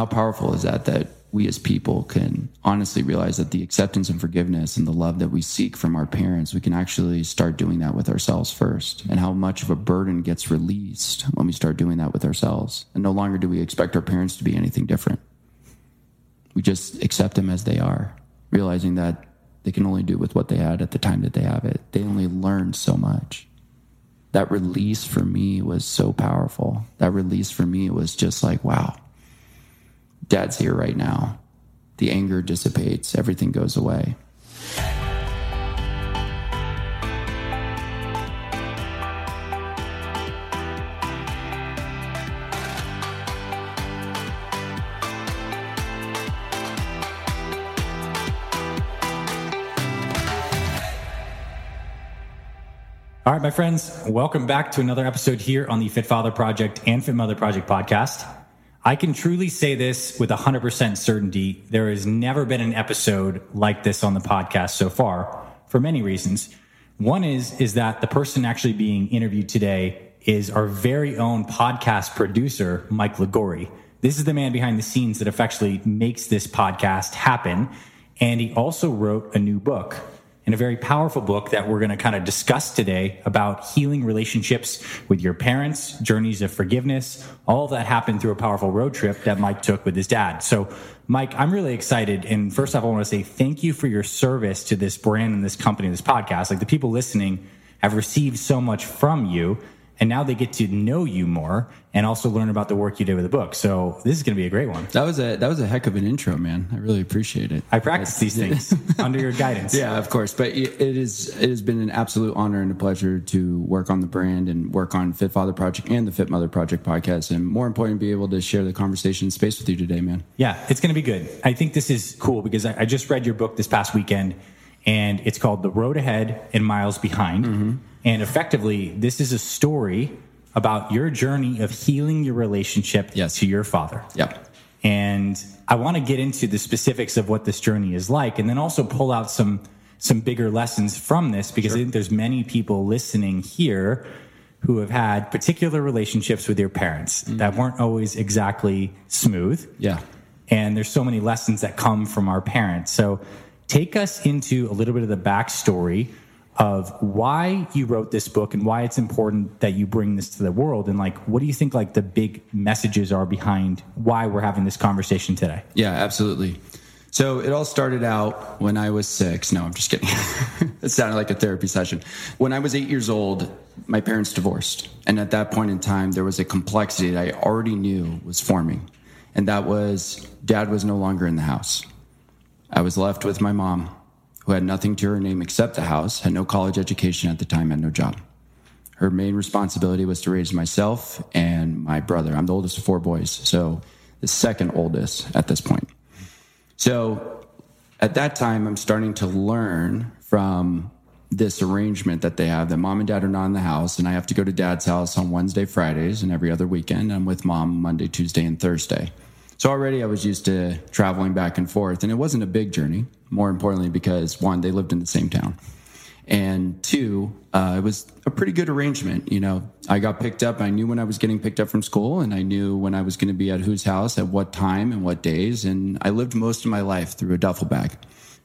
how powerful is that that we as people can honestly realize that the acceptance and forgiveness and the love that we seek from our parents, we can actually start doing that with ourselves first. And how much of a burden gets released when we start doing that with ourselves. And no longer do we expect our parents to be anything different. We just accept them as they are, realizing that they can only do with what they had at the time that they have it. They only learned so much. That release for me was so powerful. That release for me was just like, wow, dad's here right now. The anger dissipates, everything goes away. All right, my friends, welcome back to another episode here on the Fit Father Project and Fit Mother Project podcast. I can truly say this with 100% certainty. There has never been an episode like this on the podcast so far for many reasons. One is, is that the person actually being interviewed today is our very own podcast producer, Mike Liguori. This is the man behind the scenes that effectively makes this podcast happen. And he also wrote a new book and a very powerful book that we're going to kind of discuss today about healing relationships with your parents, journeys of forgiveness. All of that happened through a powerful road trip that Mike took with his dad. So, Mike, I'm really excited. And first off, I want to say thank you for your service to this brand and this company, this podcast. Like the people listening have received so much from you and now they get to know you more and also learn about the work you did with the book. So this is going to be a great one. That was a that was a heck of an intro, man. I really appreciate it. I practice these things under your guidance. Yeah, of course. But it is it has been an absolute honor and a pleasure to work on the brand and work on Fit Father Project and the Fit Mother Project podcast, and more important, be able to share the conversation space with you today, man. Yeah, it's going to be good. I think this is cool because I, I just read your book this past weekend, and it's called "The Road Ahead and Miles Behind." Mm-hmm. And effectively, this is a story about your journey of healing your relationship Yes. to your father. Yep. And I want to get into the specifics of what this journey is like and then also pull out some some bigger lessons from this because I think there's many people listening here who have had particular relationships with their parents mm-hmm. that weren't always exactly smooth Yeah. and there's so many lessons that come from our parents. So take us into a little bit of the backstory of why you wrote this book and why it's important that you bring this to the world and like what do you think like the big messages are behind why we're having this conversation today Yeah, absolutely. So it all started out when I was six. No, I'm just kidding. it sounded like a therapy session. When I was eight years old, my parents divorced. And at that point in time, there was a complexity that I already knew was forming. And that was dad was no longer in the house. I was left with my mom, who had nothing to her name except the house, had no college education at the time, had no job. Her main responsibility was to raise myself and my brother. I'm the oldest of four boys, so the second oldest at this point. So at that time, I'm starting to learn from this arrangement that they have that mom and dad are not in the house, and I have to go to dad's house on Wednesday, Fridays, and every other weekend. I'm with mom Monday, Tuesday, and Thursday. So already I was used to traveling back and forth, and it wasn't a big journey. More importantly, because one, they lived in the same town, and two, uh, it was a pretty good arrangement. You know, I got picked up. I knew when I was getting picked up from school, and I knew when I was going to be at whose house at what time and what days. And I lived most of my life through a duffel bag.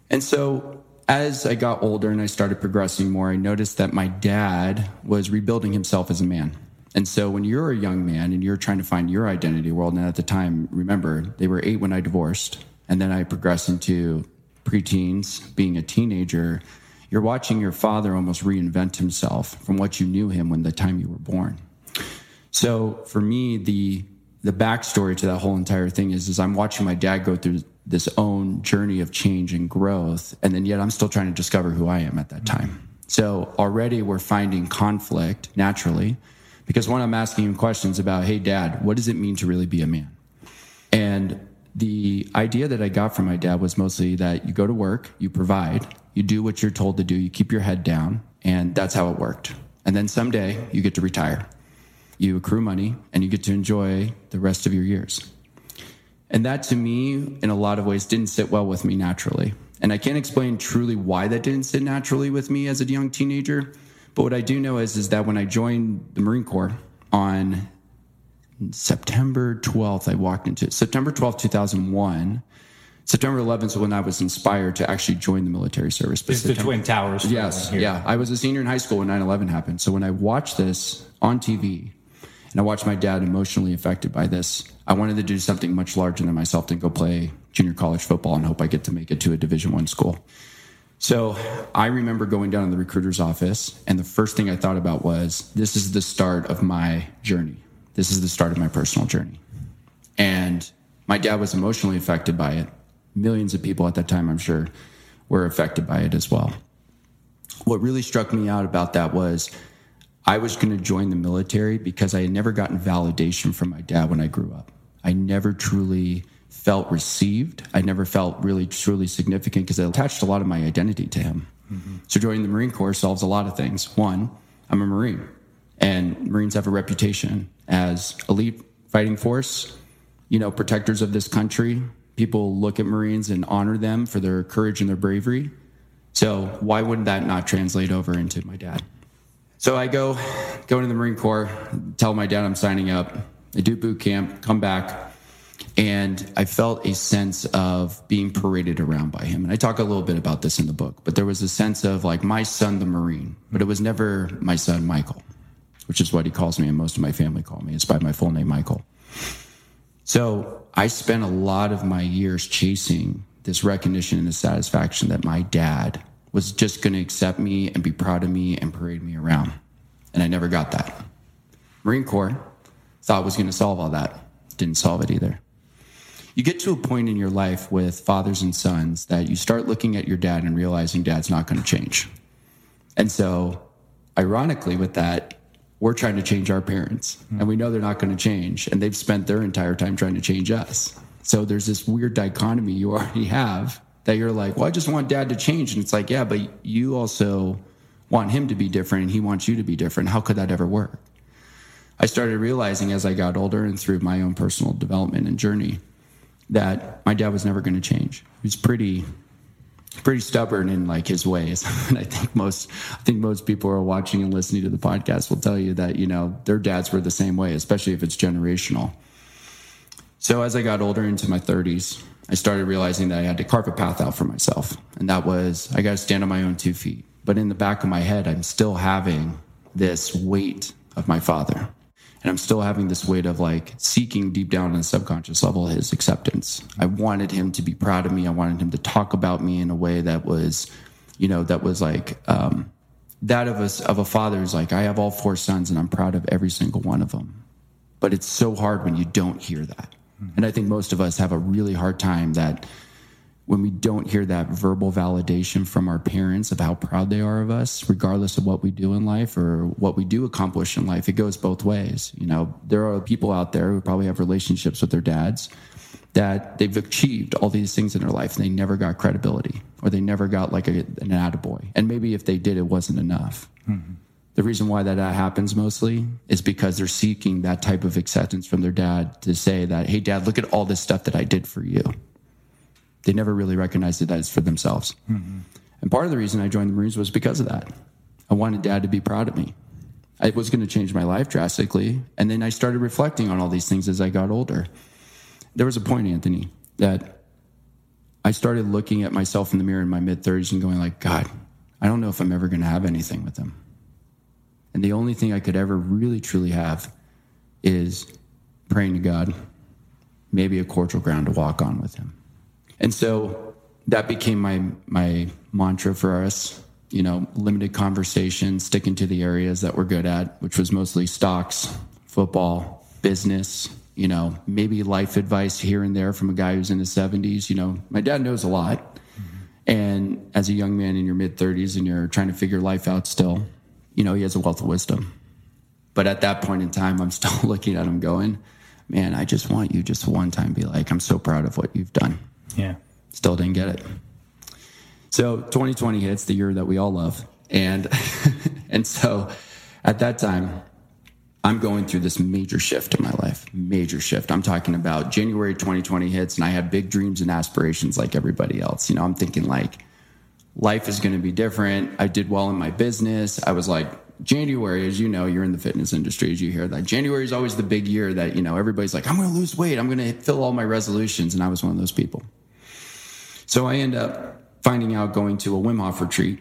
And so as I got older and I started progressing more, I noticed that my dad was rebuilding himself as a man. And so when you're a young man and you're trying to find your identity world, and at the time, remember, they were eight when I divorced, and then I progressed into preteens, being a teenager, you're watching your father almost reinvent himself from what you knew him when the time you were born. So for me, the the backstory to that whole entire thing is is I'm watching my dad go through this own journey of change and growth, and then yet I'm still trying to discover who I am at that time. So already we're finding conflict naturally, because when I'm asking him questions about, hey dad, what does it mean to really be a man? And the idea that I got from my dad was mostly that you go to work, you provide, you do what you're told to do, you keep your head down, and that's how it worked. And then someday you get to retire. You accrue money and you get to enjoy the rest of your years. And that to me, in a lot of ways, didn't sit well with me naturally. And I can't explain truly why that didn't sit naturally with me as a young teenager. But what I do know is, is that when I joined the Marine Corps on September 12th, I walked into September 12th, 2001. September 11th is when I was inspired to actually join the military service. But it's the Twin Towers. Yes. Yeah. I was a senior in high school when 9 11 happened. So when I watched this on TV and I watched my dad emotionally affected by this, I wanted to do something much larger than myself than go play junior college football and hope I get to make it to a Division One school. So I remember going down to the recruiter's office, and the first thing I thought about was this is the start of my journey. This is the start of my personal journey. And my dad was emotionally affected by it. Millions of people at that time, I'm sure, were affected by it as well. What really struck me out about that was I was going to join the military because I had never gotten validation from my dad when I grew up. I never truly felt received. I never felt really truly significant because I attached a lot of my identity to him. Mm-hmm. So joining the Marine Corps solves a lot of things. One, I'm a Marine, and Marines have a reputation as elite fighting force, you know, protectors of this country. People look at Marines and honor them for their courage and their bravery. So why wouldn't that not translate over into my dad? So I go go into the Marine Corps, tell my dad I'm signing up. I do boot camp, come back and I felt a sense of being paraded around by him. And I talk a little bit about this in the book, but there was a sense of like my son, the Marine, but it was never my son, Michael, which is what he calls me, and most of my family call me. It's by my full name, Michael. So I spent a lot of my years chasing this recognition and the satisfaction that my dad was just going to accept me and be proud of me and parade me around. And I never got that. Marine Corps thought was going to solve all that. Didn't solve it either you get to a point in your life with fathers and sons that you start looking at your dad and realizing dad's not going to change. And so, ironically, with that, we're trying to change our parents mm. and we know they're not going to change. And they've spent their entire time trying to change us. So, there's this weird dichotomy you already have that you're like, well, I just want dad to change. And it's like, yeah, but you also want him to be different and he wants you to be different. How could that ever work? I started realizing as I got older and through my own personal development and journey that my dad was never going to change. He was pretty pretty stubborn in like his ways. And i think most i think most people who are watching and listening to the podcast will tell you that you know their dads were the same way especially if it's generational. So as i got older into my 30s i started realizing that i had to carve a path out for myself. And that was i got to stand on my own two feet. But in the back of my head i'm still having this weight of my father and I'm still having this weight of like seeking deep down on a subconscious level his acceptance. I wanted him to be proud of me. I wanted him to talk about me in a way that was, you know, that was like um, that of a of a father is like I have all four sons and I'm proud of every single one of them. But it's so hard when you don't hear that. And I think most of us have a really hard time that when we don't hear that verbal validation from our parents of how proud they are of us, regardless of what we do in life or what we do accomplish in life, it goes both ways. You know, there are people out there who probably have relationships with their dads that they've achieved all these things in their life and they never got credibility or they never got like a, an attaboy. And maybe if they did, it wasn't enough. Mm-hmm. The reason why that, that happens mostly is because they're seeking that type of acceptance from their dad to say that, hey, dad, look at all this stuff that I did for you they never really recognized it as for themselves. Mm-hmm. And part of the reason I joined the Marines was because of that. I wanted dad to be proud of me. It was going to change my life drastically. And then I started reflecting on all these things as I got older. There was a point, Anthony, that I started looking at myself in the mirror in my mid 30s and going like, God, I don't know if I'm ever going to have anything with him. And the only thing I could ever really truly have is praying to God, maybe a cordial ground to walk on with him. And so that became my my mantra for us. You know, limited conversation, sticking to the areas that we're good at, which was mostly stocks, football, business. You know, maybe life advice here and there from a guy who's in his 70s. You know, my dad knows a lot. Mm-hmm. And as a young man in your mid 30s and you're trying to figure life out still, you know, he has a wealth of wisdom. But at that point in time, I'm still looking at him going, man, I just want you just one time be like, I'm so proud of what you've done. Yeah. Still didn't get it. So 2020 hits the year that we all love. And and so at that time, I'm going through this major shift in my life. Major shift. I'm talking about January 2020 hits, and I had big dreams and aspirations like everybody else. You know, I'm thinking like life is going to be different. I did well in my business. I was like January, as you know, you're in the fitness industry, as you hear that. January is always the big year that, you know, everybody's like, I'm going to lose weight. I'm going to fill all my resolutions. And I was one of those people. So I end up finding out going to a Wim Hof retreat.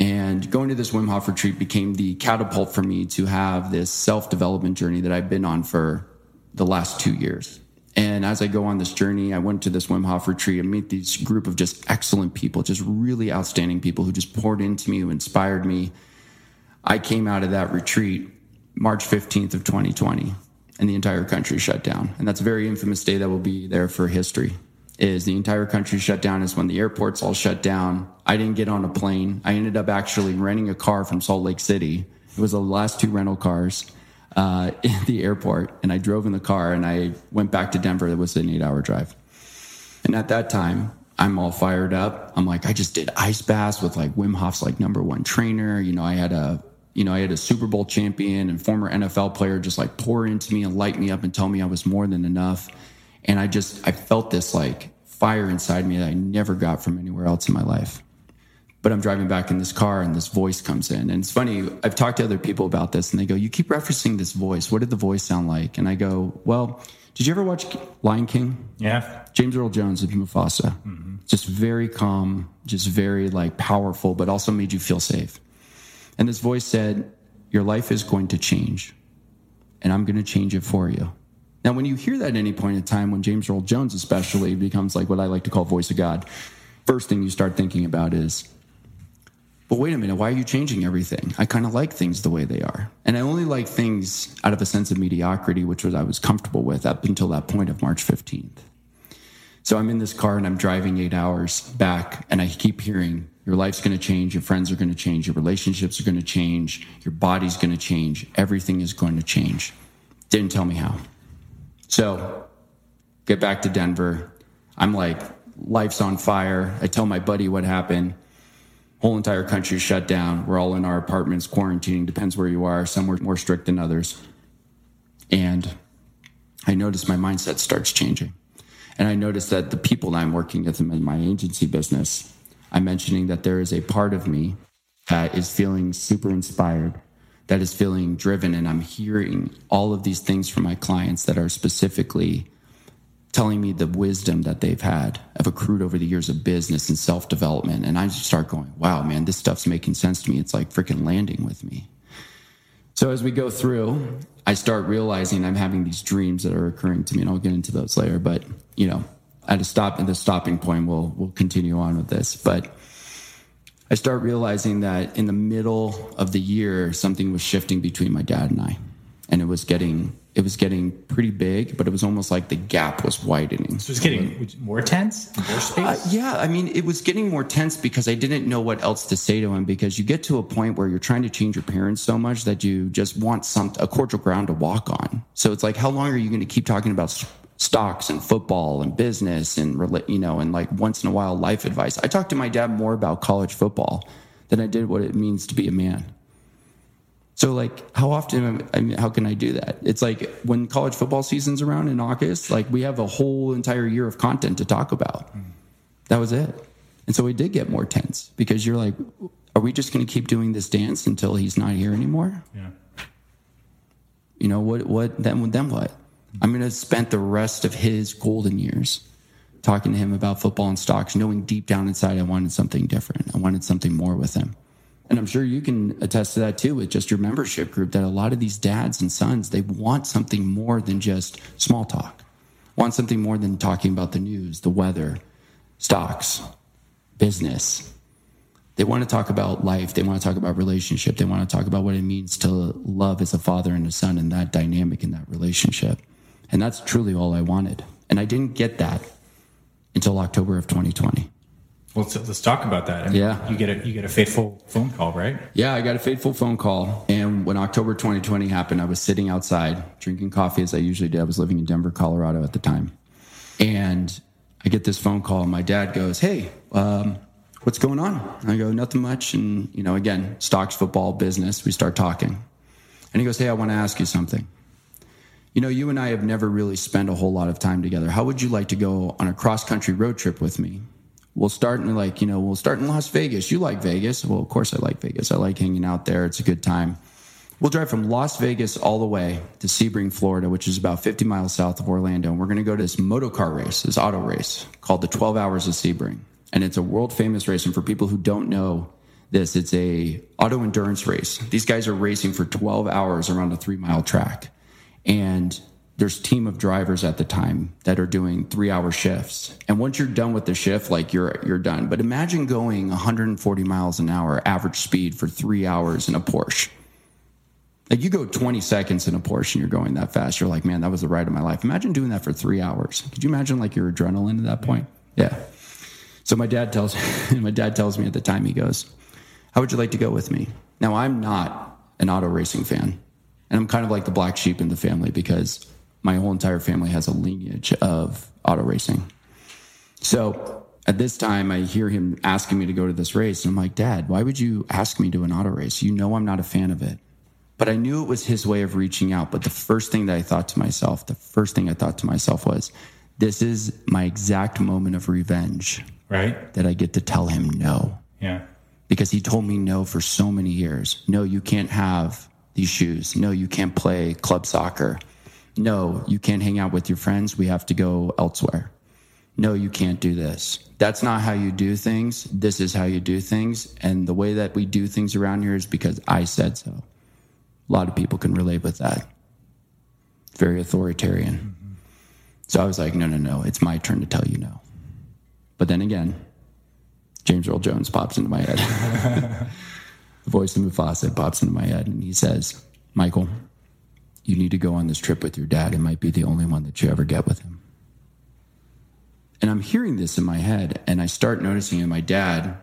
And going to this Wim Hof retreat became the catapult for me to have this self development journey that I've been on for the last two years. And as I go on this journey, I went to this Wim Hof retreat and meet this group of just excellent people, just really outstanding people who just poured into me, who inspired me. I came out of that retreat March 15th of 2020 and the entire country shut down. And that's a very infamous day that will be there for history. Is the entire country shut down is when the airports all shut down. I didn't get on a plane. I ended up actually renting a car from Salt Lake City. It was the last two rental cars uh, in the airport, and I drove in the car and I went back to Denver. It was an eight hour drive. And at that time, I'm all fired up. I'm like, I just did ice baths with like Wim Hof's like number one trainer. You know, I had a you know, I had a Super Bowl champion and former NFL player just like pour into me and light me up and tell me I was more than enough. And I just I felt this like fire inside me that I never got from anywhere else in my life but I'm driving back in this car and this voice comes in. And it's funny, I've talked to other people about this and they go, You keep referencing this voice. What did the voice sound like? And I go, Well, did you ever watch Lion King? Yeah. James Earl Jones of Mufasa. Mm-hmm. Just very calm, just very like powerful, but also made you feel safe. And this voice said, Your life is going to change, and I'm going to change it for you. Now, when you hear that at any point in time, when James Earl Jones especially becomes like what I like to call voice of God, first thing you start thinking about is, but wait a minute, why are you changing everything? I kind of like things the way they are. And I only like things out of a sense of mediocrity, which was I was comfortable with up until that point of March 15th. So I'm in this car and I'm driving eight hours back, and I keep hearing, Your life's going to change, your friends are going to change, your relationships are going to change, your body's going to change, everything is going to change. Didn't tell me how. So get back to Denver. I'm like, life's on fire. I tell my buddy what happened whole entire country shut down. We're all in our apartments quarantining. Depends where you are. Some were more strict than others. And I noticed my mindset starts changing. And I noticed that the people that I'm working with in my agency business, I'm mentioning that there is a part of me that is feeling super inspired, that is feeling driven. And I'm hearing all of these things from my clients that are specifically telling me the wisdom that they've had have accrued over the years of business and self development. And I just start going, wow, man, this stuff's making sense to me. It's like freaking landing with me. So as we go through, I start realizing I'm having these dreams that are occurring to me, and I'll get into those later. But you know, at a stop at the stopping point, we'll we'll continue on with this. But I start realizing that in the middle of the year, something was shifting between my dad and I, and it was getting it was getting pretty big, but it was almost like the gap was widening. So it was getting more tense, more space. Uh, yeah, I mean, it was getting more tense because I didn't know what else to say to him. Because you get to a point where you're trying to change your parents so much that you just want some a cordial ground to walk on. So it's like, how long are you going to keep talking about stocks and football and business and you know and like once in a while life advice? I talked to my dad more about college football than I did what it means to be a man. So like, how often? I mean, how can I do that? It's like when college football season's around in August, like we have a whole entire year of content to talk about. That was it. And so we did get more tense because you're like, are we just going to keep doing this dance until he's not here anymore? Yeah. You know what? What then? Then what? I'm going to spend the rest of his golden years talking to him about football and stocks, knowing deep down inside I wanted something different. I wanted something more with him. And I'm sure you can attest to that too with just your membership group that a lot of these dads and sons, they want something more than just small talk, want something more than talking about the news, the weather, stocks, business. They want to talk about life. They want to talk about relationship. They want to talk about what it means to love as a father and a son and that dynamic in that relationship. And that's truly all I wanted. And I didn't get that until October of 2020. Well, let's, let's talk about that. I mean, yeah, you get a you get a fateful phone call, right? Yeah, I got a fateful phone call, and when October 2020 happened, I was sitting outside drinking coffee as I usually did. I was living in Denver, Colorado at the time, and I get this phone call. And my dad goes, "Hey, um, what's going on?" I go, "Nothing much." And you know, again, stocks, football, business. We start talking, and he goes, "Hey, I want to ask you something." You know, you and I have never really spent a whole lot of time together. How would you like to go on a cross country road trip with me? we'll start in like, you know, we'll start in Las Vegas. You like Vegas? Well, of course I like Vegas. I like hanging out there. It's a good time. We'll drive from Las Vegas all the way to Sebring, Florida, which is about 50 miles south of Orlando. And we're going to go to this moto car race, this auto race called the 12 Hours of Sebring. And it's a world famous race. And for people who don't know this, it's a auto endurance race. These guys are racing for 12 hours around a three mile track. And there's team of drivers at the time that are doing three hour shifts. And once you're done with the shift, like you're you're done. But imagine going 140 miles an hour average speed for three hours in a Porsche. Like you go 20 seconds in a Porsche and you're going that fast. You're like, man, that was the ride of my life. Imagine doing that for three hours. Could you imagine like your adrenaline at that point? Yeah. So my dad tells my dad tells me at the time, he goes, How would you like to go with me? Now I'm not an auto racing fan. And I'm kind of like the black sheep in the family because my whole entire family has a lineage of auto racing. So at this time, I hear him asking me to go to this race. And I'm like, Dad, why would you ask me to an auto race? You know, I'm not a fan of it. But I knew it was his way of reaching out. But the first thing that I thought to myself, the first thing I thought to myself was, this is my exact moment of revenge. Right. That I get to tell him no. Yeah. Because he told me no for so many years. No, you can't have these shoes. No, you can't play club soccer. No, you can't hang out with your friends. We have to go elsewhere. No, you can't do this. That's not how you do things. This is how you do things. And the way that we do things around here is because I said so. A lot of people can relate with that. Very authoritarian. Mm-hmm. So I was like, no, no, no. It's my turn to tell you no. But then again, James Earl Jones pops into my head. the voice of Mufasa pops into my head, and he says, Michael, you need to go on this trip with your dad. It might be the only one that you ever get with him. And I'm hearing this in my head, and I start noticing, and my dad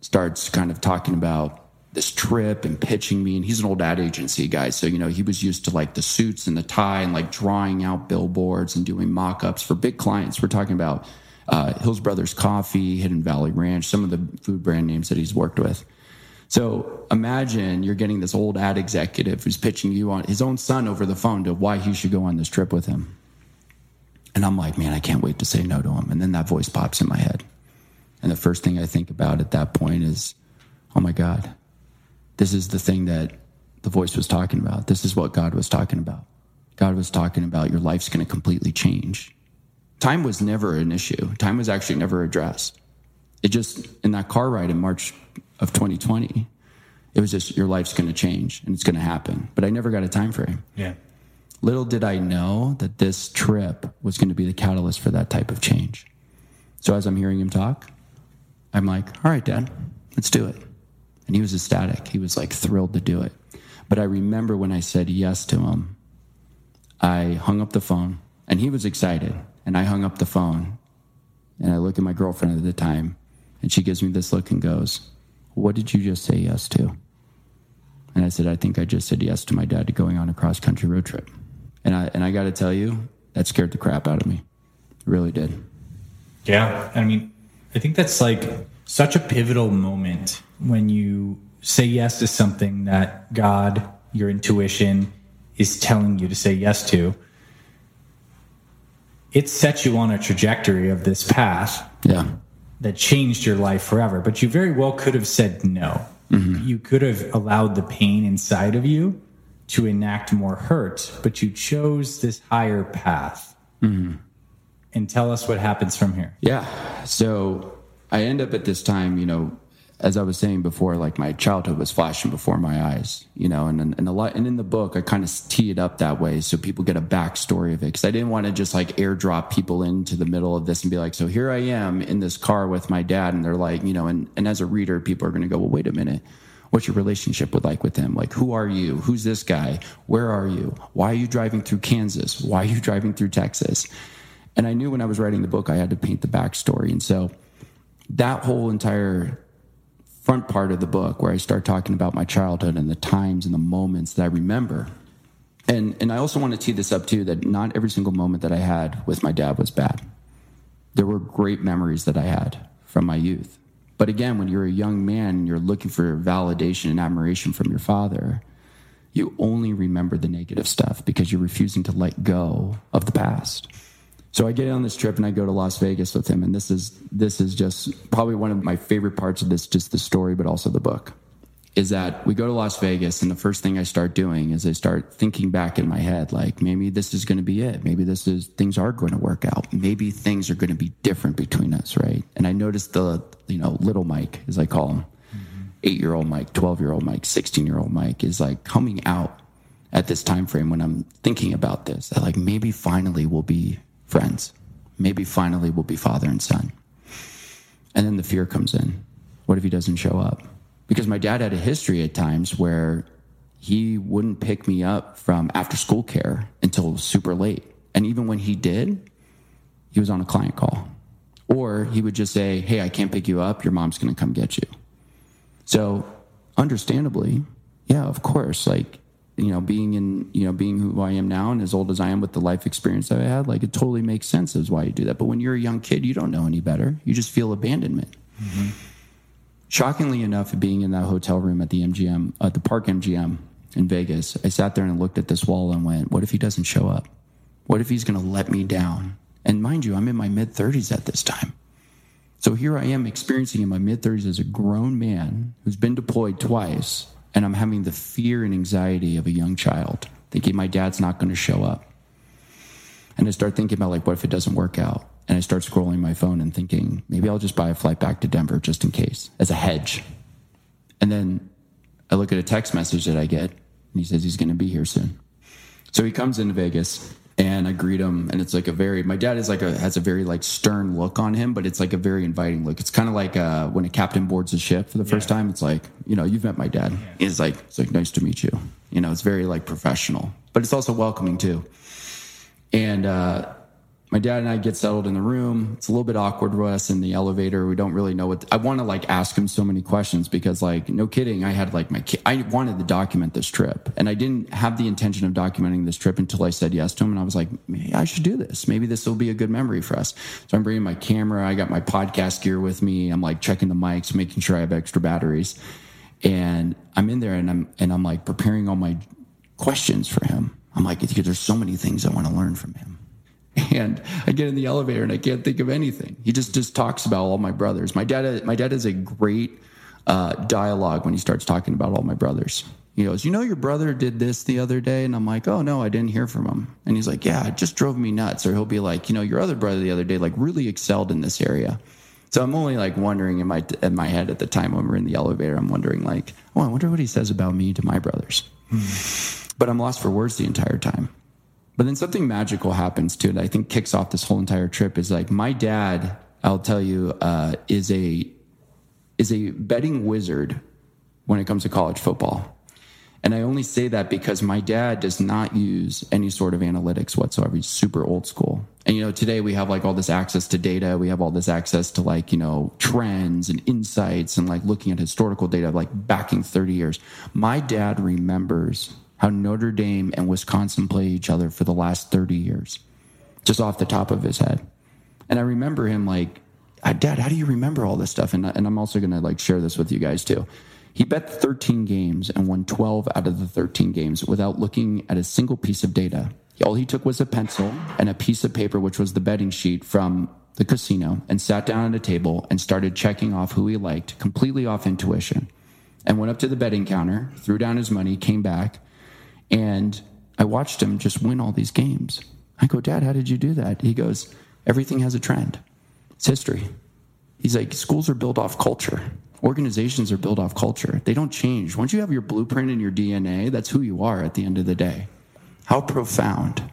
starts kind of talking about this trip and pitching me. And he's an old ad agency guy. So, you know, he was used to like the suits and the tie and like drawing out billboards and doing mock ups for big clients. We're talking about uh, Hills Brothers Coffee, Hidden Valley Ranch, some of the food brand names that he's worked with. So imagine you're getting this old ad executive who's pitching you on his own son over the phone to why he should go on this trip with him. And I'm like, man, I can't wait to say no to him. And then that voice pops in my head. And the first thing I think about at that point is, oh my God, this is the thing that the voice was talking about. This is what God was talking about. God was talking about your life's going to completely change. Time was never an issue. Time was actually never addressed. It just, in that car ride in March of 2020, it was just your life's going to change and it's going to happen. But I never got a time frame. Yeah. Little did I know that this trip was going to be the catalyst for that type of change. So as I'm hearing him talk, I'm like, all right, dad, let's do it. And he was ecstatic. He was like thrilled to do it. But I remember when I said yes to him, I hung up the phone and he was excited. And I hung up the phone and I look at my girlfriend at the time and she gives me this look and goes, What did you just say yes to? And I said, I think I just said yes to my dad to going on a cross country road trip. And I, and I got to tell you, that scared the crap out of me. It really did. Yeah. I mean, I think that's like such a pivotal moment when you say yes to something that God, your intuition, is telling you to say yes to. It sets you on a trajectory of this path Yeah. That changed your life forever. But you very well could have said no. Mm-hmm. You could have allowed the pain inside of you to enact more hurt, but you chose this higher path. Mm-hmm. And tell us what happens from here. Yeah. So I end up at this time, you know, as I was saying before, like my childhood was flashing before my eyes, you know, and and a lot, and in the book I kind of tee it up that way so people get a backstory of it because I didn't want to just like airdrop people into the middle of this and be like, so here I am in this car with my dad, and they're like, you know, and and as a reader, people are going to go, well, wait a minute. What's your relationship with like with him? Like, who are you? Who's this guy? Where are you? Why are you driving through Kansas? Why are you driving through Texas? And I knew when I was writing the book, I had to paint the backstory. And so that whole entire front part of the book where I start talking about my childhood and the times and the moments that I remember. And and I also want to tee this up too that not every single moment that I had with my dad was bad. There were great memories that I had from my youth. But again, when you're a young man and you're looking for validation and admiration from your father, you only remember the negative stuff because you're refusing to let go of the past. So I get on this trip and I go to Las Vegas with him, and this is this is just probably one of my favorite parts of this, just the story, but also the book. Is that we go to Las Vegas, and the first thing I start doing is I start thinking back in my head, like maybe this is going to be it. Maybe this is things are going to work out. Maybe things are going to be different between us, right? And I noticed the you know little Mike, as I call him, mm-hmm. eight year old Mike, twelve year old Mike, sixteen year old Mike, is like coming out at this time frame when I'm thinking about this. Like maybe finally we'll be friends. Maybe finally we'll be father and son. And then the fear comes in. What if he doesn't show up? Because my dad had a history at times where he wouldn't pick me up from after school care until super late. And even when he did, he was on a client call. Or he would just say, Hey, I can't pick you up. Your mom's going to come get you. So, understandably, yeah, of course, like you know, being in, you know, being who I am now and as old as I am with the life experience that I had, like it totally makes sense as why you do that. But when you're a young kid, you don't know any better. You just feel abandonment. Mm-hmm. Shockingly enough, being in that hotel room at the MGM, at the Park MGM in Vegas, I sat there and looked at this wall and went, what if he doesn't show up? What if he's going to let me down? And mind you, I'm in my mid 30s at this time. So here I am experiencing in my mid 30s as a grown man who's been deployed twice and I'm having the fear and anxiety of a young child, thinking my dad's not going to show up. And I start thinking about like, what if it doesn't work out? And I start scrolling my phone and thinking, maybe I'll just buy a flight back to Denver just in case, as a hedge. And then I look at a text message that I get, and he says he's going to be here soon. So he comes into Vegas and I greet him, and it's like a very. My dad is like a has a very like stern look on him, but it's like a very inviting look. It's kind of like uh, when a captain boards a ship for the first yeah. time. It's like you know you've met my dad. Yeah. He's like it's like nice to meet you. You know, it's very like professional, but it's also welcoming too. And uh, my dad and I get settled in the room. It's a little bit awkward for us in the elevator. We don't really know what I want to like ask him so many questions because like no kidding, I had like my ki- I wanted to document this trip and I didn't have the intention of documenting this trip until I said yes to him and I was like, maybe I should do this. Maybe this will be a good memory for us. So I'm bringing my camera. I got my podcast gear with me. I'm like checking the mics, making sure I have extra batteries. And I'm in there and I'm and I'm like preparing all my questions for him. I'm like, there's so many things I want to learn from him. and I get in the elevator and I can't think of anything. He just just talks about all my brothers. My dad my dad has a great uh, dialogue when he starts talking about all my brothers. He goes, "You know, your brother did this the other day," and I'm like, "Oh no, I didn't hear from him." And he's like, "Yeah, it just drove me nuts." Or he'll be like, "You know, your other brother the other day like really excelled in this area." So I'm only like wondering in my in my head at the time when we're in the elevator, I'm wondering like, "Oh, I wonder what he says about me to my brothers." But I'm lost for words the entire time. But then something magical happens too that I think kicks off this whole entire trip is like my dad, I'll tell you, uh, is a is a betting wizard when it comes to college football. And I only say that because my dad does not use any sort of analytics whatsoever. He's super old school. And, you know, today we have like all this access to data. We have all this access to like, you know, trends and insights and like looking at historical data, like backing 30 years. My dad remembers how Notre Dame and Wisconsin play each other for the last 30 years, just off the top of his head. And I remember him like, uh, Dad, how do you remember all this stuff? And, and I'm also going to like share this with you guys too. He bet 13 games and won 12 out of the 13 games without looking at a single piece of data. All he took was a pencil and a piece of paper, which was the betting sheet from the casino, and sat down at a table and started checking off who he liked completely off intuition. And went up to the betting counter, threw down his money, came back, and I watched him just win all these games. I go, Dad, how did you do that? He goes, Everything has a trend. It's history. He's like, schools are built off culture. Organizations are built off culture. They don't change. Once you have your blueprint and your DNA, that's who you are at the end of the day. How profound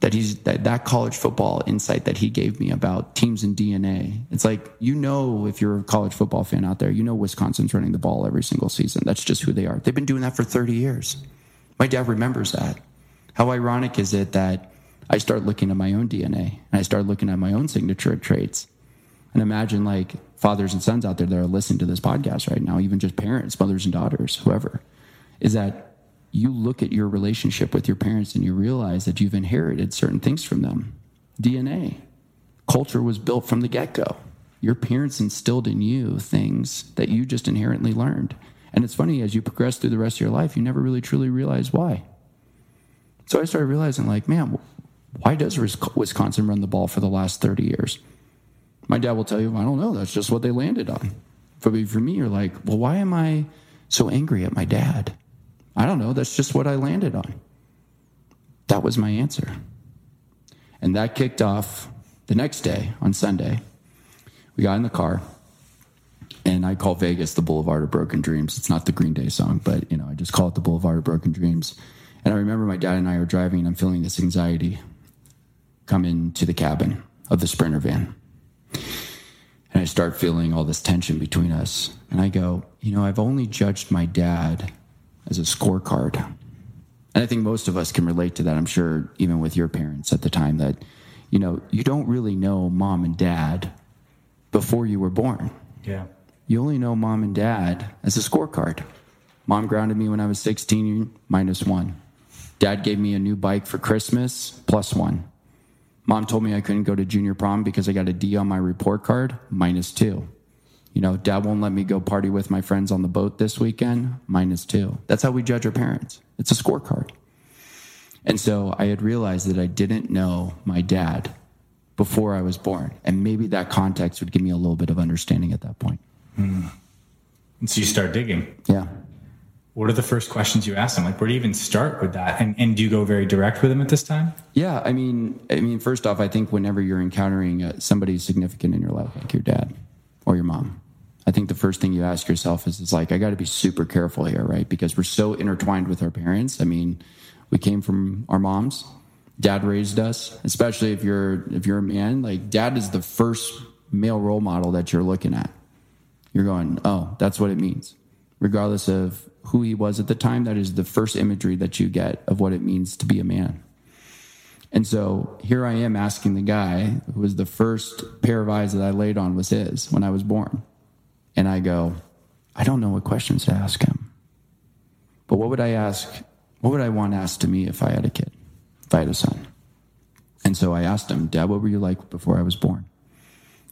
that he's that, that college football insight that he gave me about teams and DNA. It's like you know if you're a college football fan out there, you know Wisconsin's running the ball every single season. That's just who they are. They've been doing that for 30 years. My dad remembers that. How ironic is it that I start looking at my own DNA and I start looking at my own signature traits? And imagine like fathers and sons out there that are listening to this podcast right now, even just parents, mothers and daughters, whoever, is that you look at your relationship with your parents and you realize that you've inherited certain things from them. DNA. Culture was built from the get go. Your parents instilled in you things that you just inherently learned. And it's funny, as you progress through the rest of your life, you never really truly realize why. So I started realizing, like, man, why does Wisconsin run the ball for the last 30 years? My dad will tell you, I don't know. That's just what they landed on. For me, for me, you're like, well, why am I so angry at my dad? I don't know. That's just what I landed on. That was my answer. And that kicked off the next day on Sunday. We got in the car and I call Vegas the Boulevard of Broken Dreams. It's not the Green Day song, but you know, I just call it the Boulevard of Broken Dreams. And I remember my dad and I are driving and I'm feeling this anxiety come into the cabin of the Sprinter van. And I start feeling all this tension between us. And I go, you know, I've only judged my dad as a scorecard. And I think most of us can relate to that. I'm sure even with your parents at the time that, you know, you don't really know mom and dad before you were born. Yeah. You only know mom and dad as a scorecard. Mom grounded me when I was 16, minus one. Dad gave me a new bike for Christmas, plus one. Mom told me I couldn't go to junior prom because I got a D on my report card, minus two. You know, dad won't let me go party with my friends on the boat this weekend, minus two. That's how we judge our parents. It's a scorecard. And so I had realized that I didn't know my dad before I was born. And maybe that context would give me a little bit of understanding at that point. Mm. And so you start digging. Yeah. What are the first questions you ask them? Like, where do you even start with that? And, and do you go very direct with them at this time? Yeah, I mean, I mean, first off, I think whenever you're encountering uh, somebody significant in your life, like your dad or your mom, I think the first thing you ask yourself is, is like, I got to be super careful here, right? Because we're so intertwined with our parents. I mean, we came from our moms. Dad raised us, especially if you're if you're a man. Like, dad is the first male role model that you're looking at. You're going, oh, that's what it means, regardless of who he was at the time, that is the first imagery that you get of what it means to be a man. And so here I am asking the guy who was the first pair of eyes that I laid on was his when I was born. And I go, I don't know what questions to ask him. But what would I ask? What would I want asked to me if I had a kid, if I had a son? And so I asked him, Dad, what were you like before I was born?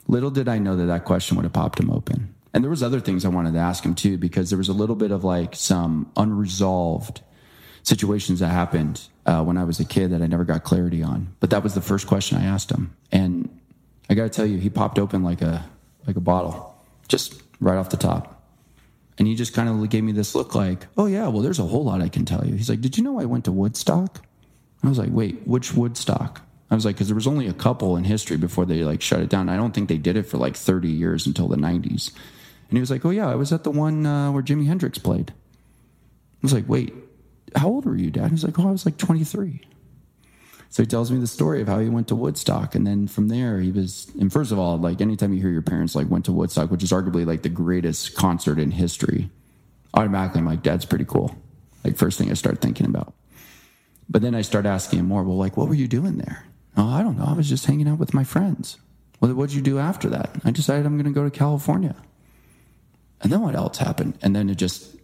Little did I know that that question would have popped him open. And there was other things I wanted to ask him too, because there was a little bit of like some unresolved situations that happened uh, when I was a kid that I never got clarity on. But that was the first question I asked him, and I got to tell you, he popped open like a like a bottle, just right off the top. And he just kind of gave me this look like, oh, yeah, well, there's a whole lot I can tell you. He's like, did you know I went to Woodstock? I was like, wait, which Woodstock? I was like, because there was only a couple in history before they like shut it down. I don't think they did it for like 30 years until the 90s. And he was like, "Oh yeah, I was at the one uh, where Jimi Hendrix played." I was like, "Wait, how old were you, Dad?" He's like, "Oh, I was like 23." So he tells me the story of how he went to Woodstock, and then from there he was. And first of all, like anytime you hear your parents like went to Woodstock, which is arguably like the greatest concert in history, automatically I'm like, "Dad's pretty cool." Like first thing I start thinking about. But then I start asking him more. Well, like, what were you doing there? Oh, I don't know. I was just hanging out with my friends. Well, what did you do after that? I decided I'm going to go to California. And then what else happened? And then it just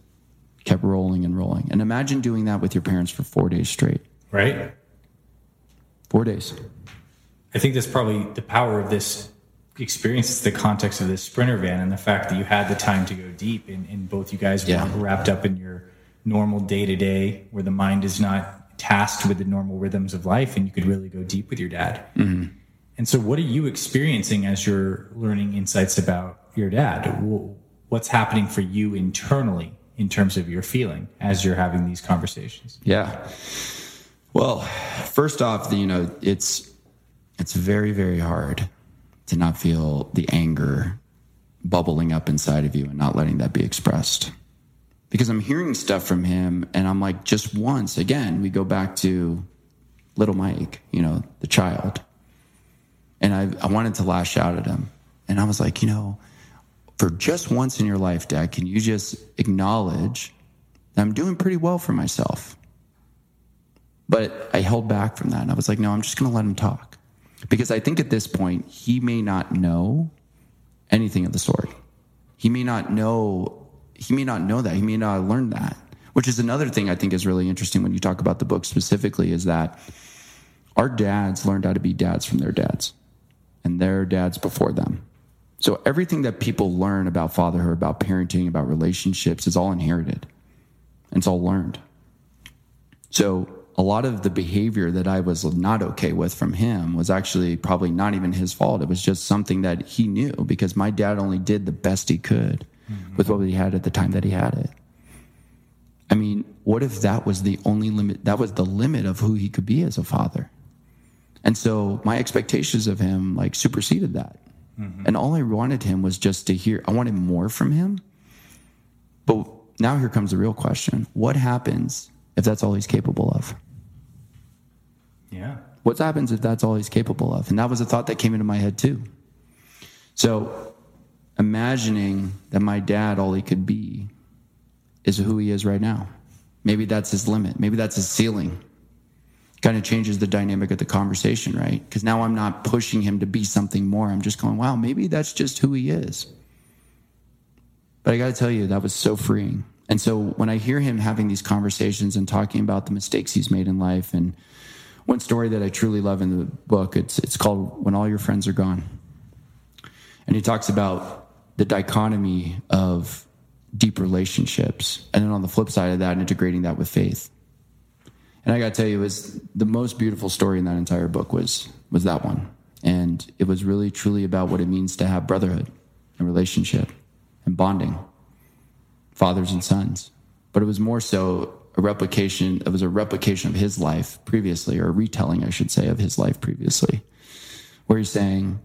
kept rolling and rolling. And imagine doing that with your parents for four days straight. Right? Four days. I think that's probably the power of this experience. It's the context of this sprinter van and the fact that you had the time to go deep and, and both you guys yeah. were wrapped up in your normal day to day where the mind is not tasked with the normal rhythms of life and you could really go deep with your dad. Mm-hmm. And so, what are you experiencing as you're learning insights about your dad? What's happening for you internally in terms of your feeling as you're having these conversations? Yeah. Well, first off, you know, it's it's very very hard to not feel the anger bubbling up inside of you and not letting that be expressed. Because I'm hearing stuff from him and I'm like just once again we go back to little Mike, you know, the child. And I I wanted to lash out at him. And I was like, you know, for just once in your life, Dad, can you just acknowledge that I'm doing pretty well for myself? But I held back from that. And I was like, no, I'm just going to let him talk. Because I think at this point, he may not know anything of the story. He may not know, he may not know that. He may not have learned that, which is another thing I think is really interesting when you talk about the book specifically is that our dads learned how to be dads from their dads and their dads before them. So everything that people learn about fatherhood, about parenting, about relationships is all inherited. And it's all learned. So a lot of the behavior that I was not okay with from him was actually probably not even his fault. It was just something that he knew because my dad only did the best he could mm-hmm. with what he had at the time that he had it. I mean, what if that was the only limit? That was the limit of who he could be as a father. And so my expectations of him like superseded that. Mm-hmm. And all I wanted him was just to hear, I wanted more from him. But now here comes the real question what happens if that's all he's capable of? Yeah. What happens if that's all he's capable of? And that was a thought that came into my head too. So imagining that my dad, all he could be, is who he is right now. Maybe that's his limit. Maybe that's his ceiling. Kind of changes the dynamic of the conversation, right? Because now I'm not pushing him to be something more. I'm just going, wow, maybe that's just who he is. But I got to tell you, that was so freeing. And so when I hear him having these conversations and talking about the mistakes he's made in life, and one story that I truly love in the book, it's it's called "When All Your Friends Are Gone," and he talks about the dichotomy of deep relationships, and then on the flip side of that, integrating that with faith. And I got to tell you, it was the most beautiful story in that entire book was was that one, and it was really truly about what it means to have brotherhood and relationship and bonding fathers and sons. But it was more so a replication, it was a replication of his life previously, or a retelling, I should say, of his life previously, where he's saying,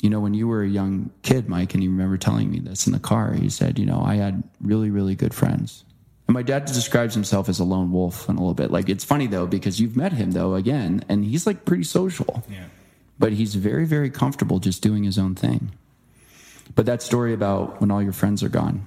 you know, when you were a young kid, Mike, and you remember telling me this in the car, he said, you know, I had really, really good friends. And my dad describes himself as a lone wolf and a little bit. Like, it's funny though, because you've met him though, again, and he's like pretty social. Yeah. But he's very, very comfortable just doing his own thing. But that story about when all your friends are gone,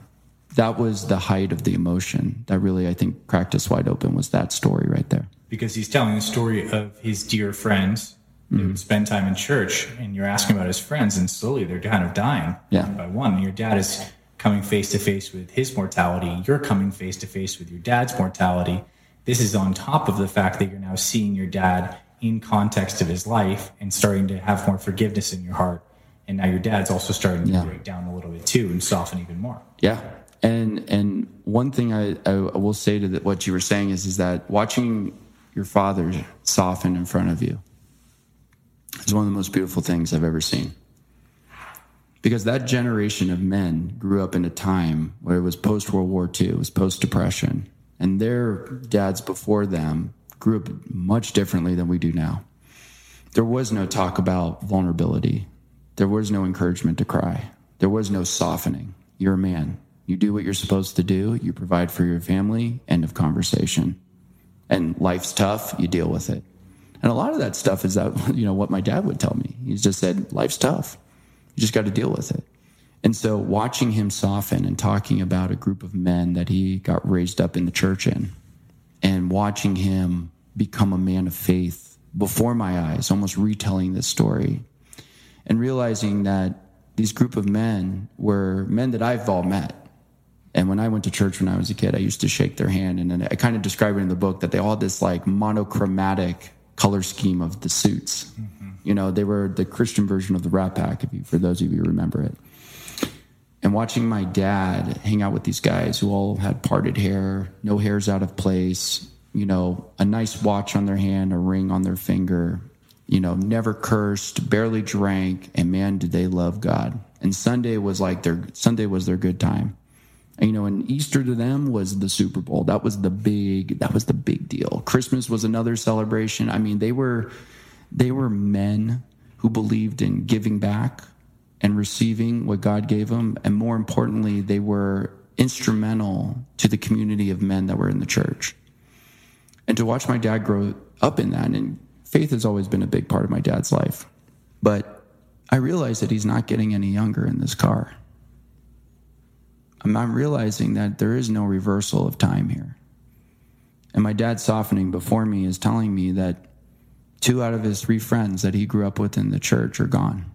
that was the height of the emotion that really I think cracked us wide open was that story right there. Because he's telling the story of his dear friends who mm-hmm. spend time in church, and you're asking about his friends, and slowly they're kind of dying yeah. one by one. And your dad is coming face to face with his mortality. You're coming face to face with your dad's mortality. This is on top of the fact that you're now seeing your dad in context of his life and starting to have more forgiveness in your heart. And now your dad's also starting to yeah. break down a little bit too and soften even more. Yeah, and and one thing I, I will say to the, what you were saying is is that watching your father soften in front of you is one of the most beautiful things I've ever seen. Because that generation of men grew up in a time where it was post World War II, it was post Depression, and their dads before them grew up much differently than we do now. There was no talk about vulnerability. There was no encouragement to cry. There was no softening. You're a man. You do what you're supposed to do. You provide for your family. End of conversation. And life's tough. You deal with it. And a lot of that stuff is that, you know, what my dad would tell me. He just said, life's tough. You just got to deal with it. And so watching him soften and talking about a group of men that he got raised up in the church in and watching him become a man of faith before my eyes, almost retelling this story and realizing that these group of men were men that I've all met and when I went to church when I was a kid, I used to shake their hand. And I kind of describe it in the book that they all had this like monochromatic color scheme of the suits. Mm-hmm. You know, they were the Christian version of the Rat Pack, if you, for those of you remember it. And watching my dad hang out with these guys who all had parted hair, no hairs out of place, you know, a nice watch on their hand, a ring on their finger, you know, never cursed, barely drank, and man, did they love God. And Sunday was like their Sunday was their good time you know, and Easter to them was the Super Bowl. That was the big that was the big deal. Christmas was another celebration. I mean, they were they were men who believed in giving back and receiving what God gave them, and more importantly, they were instrumental to the community of men that were in the church. And to watch my dad grow up in that, and faith has always been a big part of my dad's life. But I realize that he's not getting any younger in this car. I'm realizing that there is no reversal of time here. And my dad softening before me is telling me that two out of his three friends that he grew up with in the church are gone,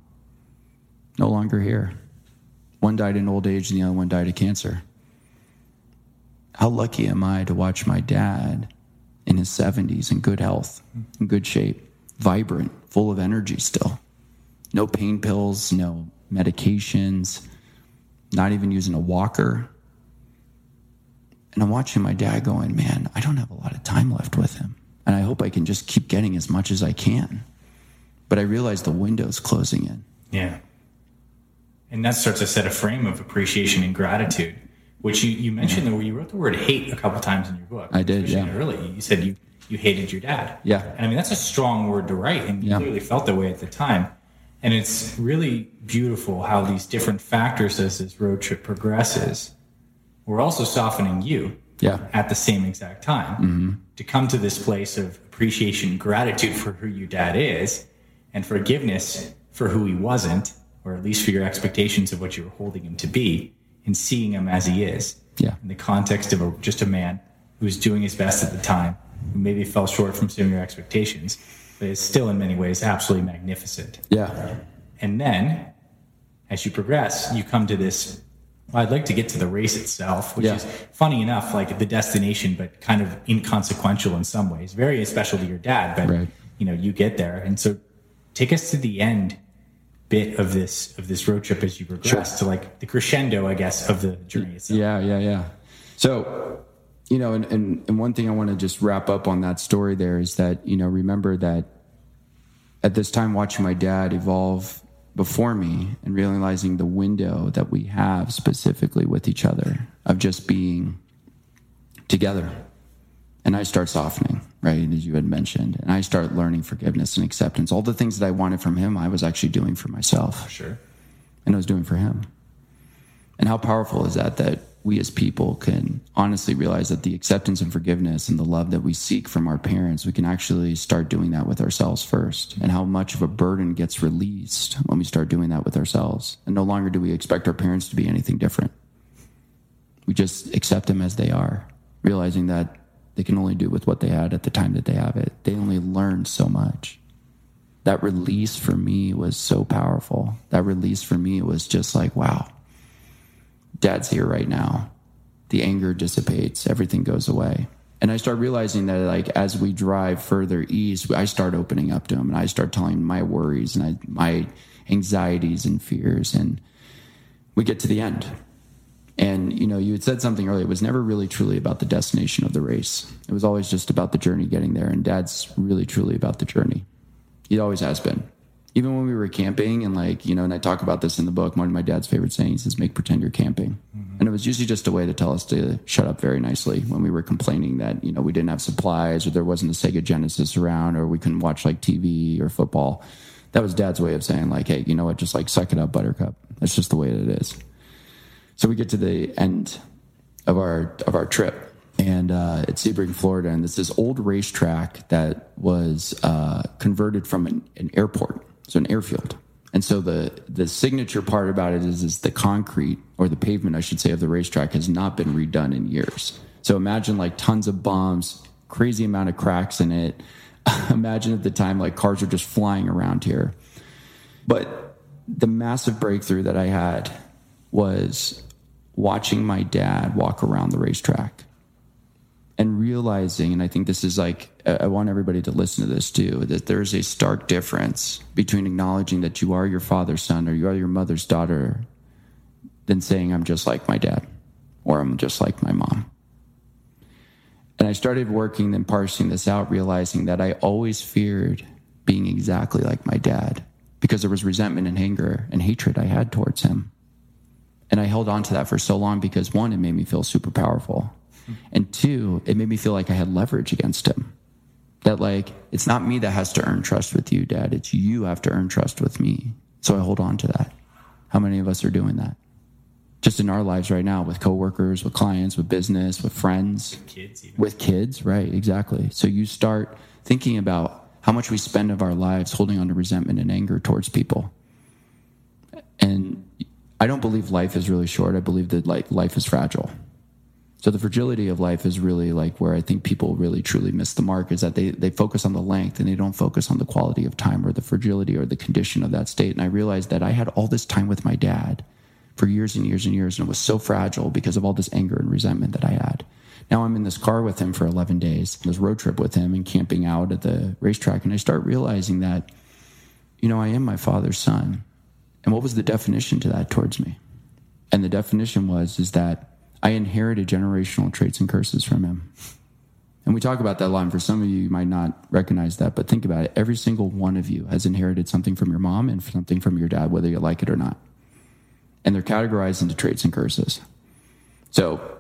no longer here. One died in old age and the other one died of cancer. How lucky am I to watch my dad in his 70s in good health, in good shape, vibrant, full of energy still? No pain pills, no medications not even using a walker. And I'm watching my dad going, man, I don't have a lot of time left with him. And I hope I can just keep getting as much as I can. But I realize the window's closing in. Yeah. And that starts to set a frame of appreciation and gratitude, which you, you mentioned though, you wrote the word hate a couple times in your book. I did, yeah. Early, you said you, you hated your dad. Yeah. And I mean, that's a strong word to write, and you Yeah. clearly felt that way at the time. And it's really beautiful how these different factors as this road trip progresses were also softening you Yeah. at the same exact time mm-hmm. to come to this place of appreciation, gratitude for who your dad is, and forgiveness for who he wasn't, or at least for your expectations of what you were holding him to be, and seeing him as he is. Yeah. In the context of a, just a man who was doing his best at the time, who maybe fell short from some of your expectations, but is still in many ways absolutely magnificent. Yeah. And then, as you progress, you come to this. I'd like to get to the race itself, which Yeah. is funny enough, like the destination, but kind of inconsequential in some ways. Very special to your dad, but Right. you know, you get there, and so take us to the end bit of this of this road trip as you progress to like the crescendo, I guess, of the journey itself. Yeah, yeah, yeah. So, you know, and, and, and one thing I want to just wrap up on that story there is that, you know, remember that at this time watching my dad evolve before me and realizing the window that we have specifically with each other of just being together. And I start softening, right, as you had mentioned. And I start learning forgiveness and acceptance. All the things that I wanted from him, I was actually doing for myself Sure. and I was doing for him. And how powerful is that that we as people can honestly realize that the acceptance and forgiveness and the love that we seek from our parents, we can actually start doing that with ourselves first. And how much of a burden gets released when we start doing that with ourselves. And no longer do we expect our parents to be anything different. We just accept them as they are, realizing that they can only do with what they had at the time that they have it. They only learned so much that release for me was so powerful. That release for me was just like, wow, dad's here right now. The anger dissipates, everything goes away. And I start realizing that, like, as we drive further east, I start opening up to him and I start telling him my worries and I, my anxieties and fears. And we get to the end. And, you know, you had said something earlier. It was never really truly about the destination of the race. It was always just about the journey getting there. And dad's really truly about the journey. He always has been. Even when we were camping, and like, you know, and I talk about this in the book, one of my dad's favorite sayings is make pretend you're camping. And it was usually just a way to tell us to shut up very nicely when we were complaining that, you know, we didn't have supplies or there wasn't a Sega Genesis around or we couldn't watch like TV or football. That was dad's way of saying, like, hey, you know what, just like suck it up, buttercup. That's just the way that it is. So we get to the end of our of our trip, and uh, at Sebring, Florida, and it's this old racetrack that was uh, converted from an, an airport, so an airfield. And so the the signature part about it is is the concrete or the pavement, I should say, of the racetrack has not been redone in years. So imagine like tons of bumps, crazy amount of cracks in it. imagine at the time like cars are just flying around here. But the massive breakthrough that I had was watching my dad walk around the racetrack and realizing, and I think this is like, I want everybody to listen to this too, that there's a stark difference between acknowledging that you are your father's son or you are your mother's daughter than saying, I'm just like my dad or I'm just like my mom. And I started working and parsing this out, realizing that I always feared being exactly like my dad because there was resentment and anger and hatred I had towards him. And I held on to that for so long because one, it made me feel super powerful. And two, it made me feel like I had leverage against him. That, like, it's not me that has to earn trust with you, dad. It's you have to earn trust with me. So I hold on to that. How many of us are doing that? Just in our lives right now with coworkers, with clients, with business, with friends with Kids, even. with kids, right? Exactly. So you start thinking about how much we spend of our lives holding on to resentment and anger towards people. And I don't believe life is really short. I believe that like life is fragile. So the fragility of life is really like where I think people really truly miss the mark is that they, they focus on the length and they don't focus on the quality of time or the fragility or the condition of that state. And I realized that I had all this time with my dad for years and years and years, and it was so fragile because of all this anger and resentment that I had. Now I'm in this car with him for 11 days, this road trip with him and camping out at the racetrack, and I start realizing that, you know, I am my father's son. And what was the definition to that towards me? And the definition was is that I inherited generational traits and curses from him. And we talk about that a lot. And for some of you, you might not recognize that, but think about it. Every single one of you has inherited something from your mom and something from your dad, whether you like it or not. And they're categorized into traits and curses. So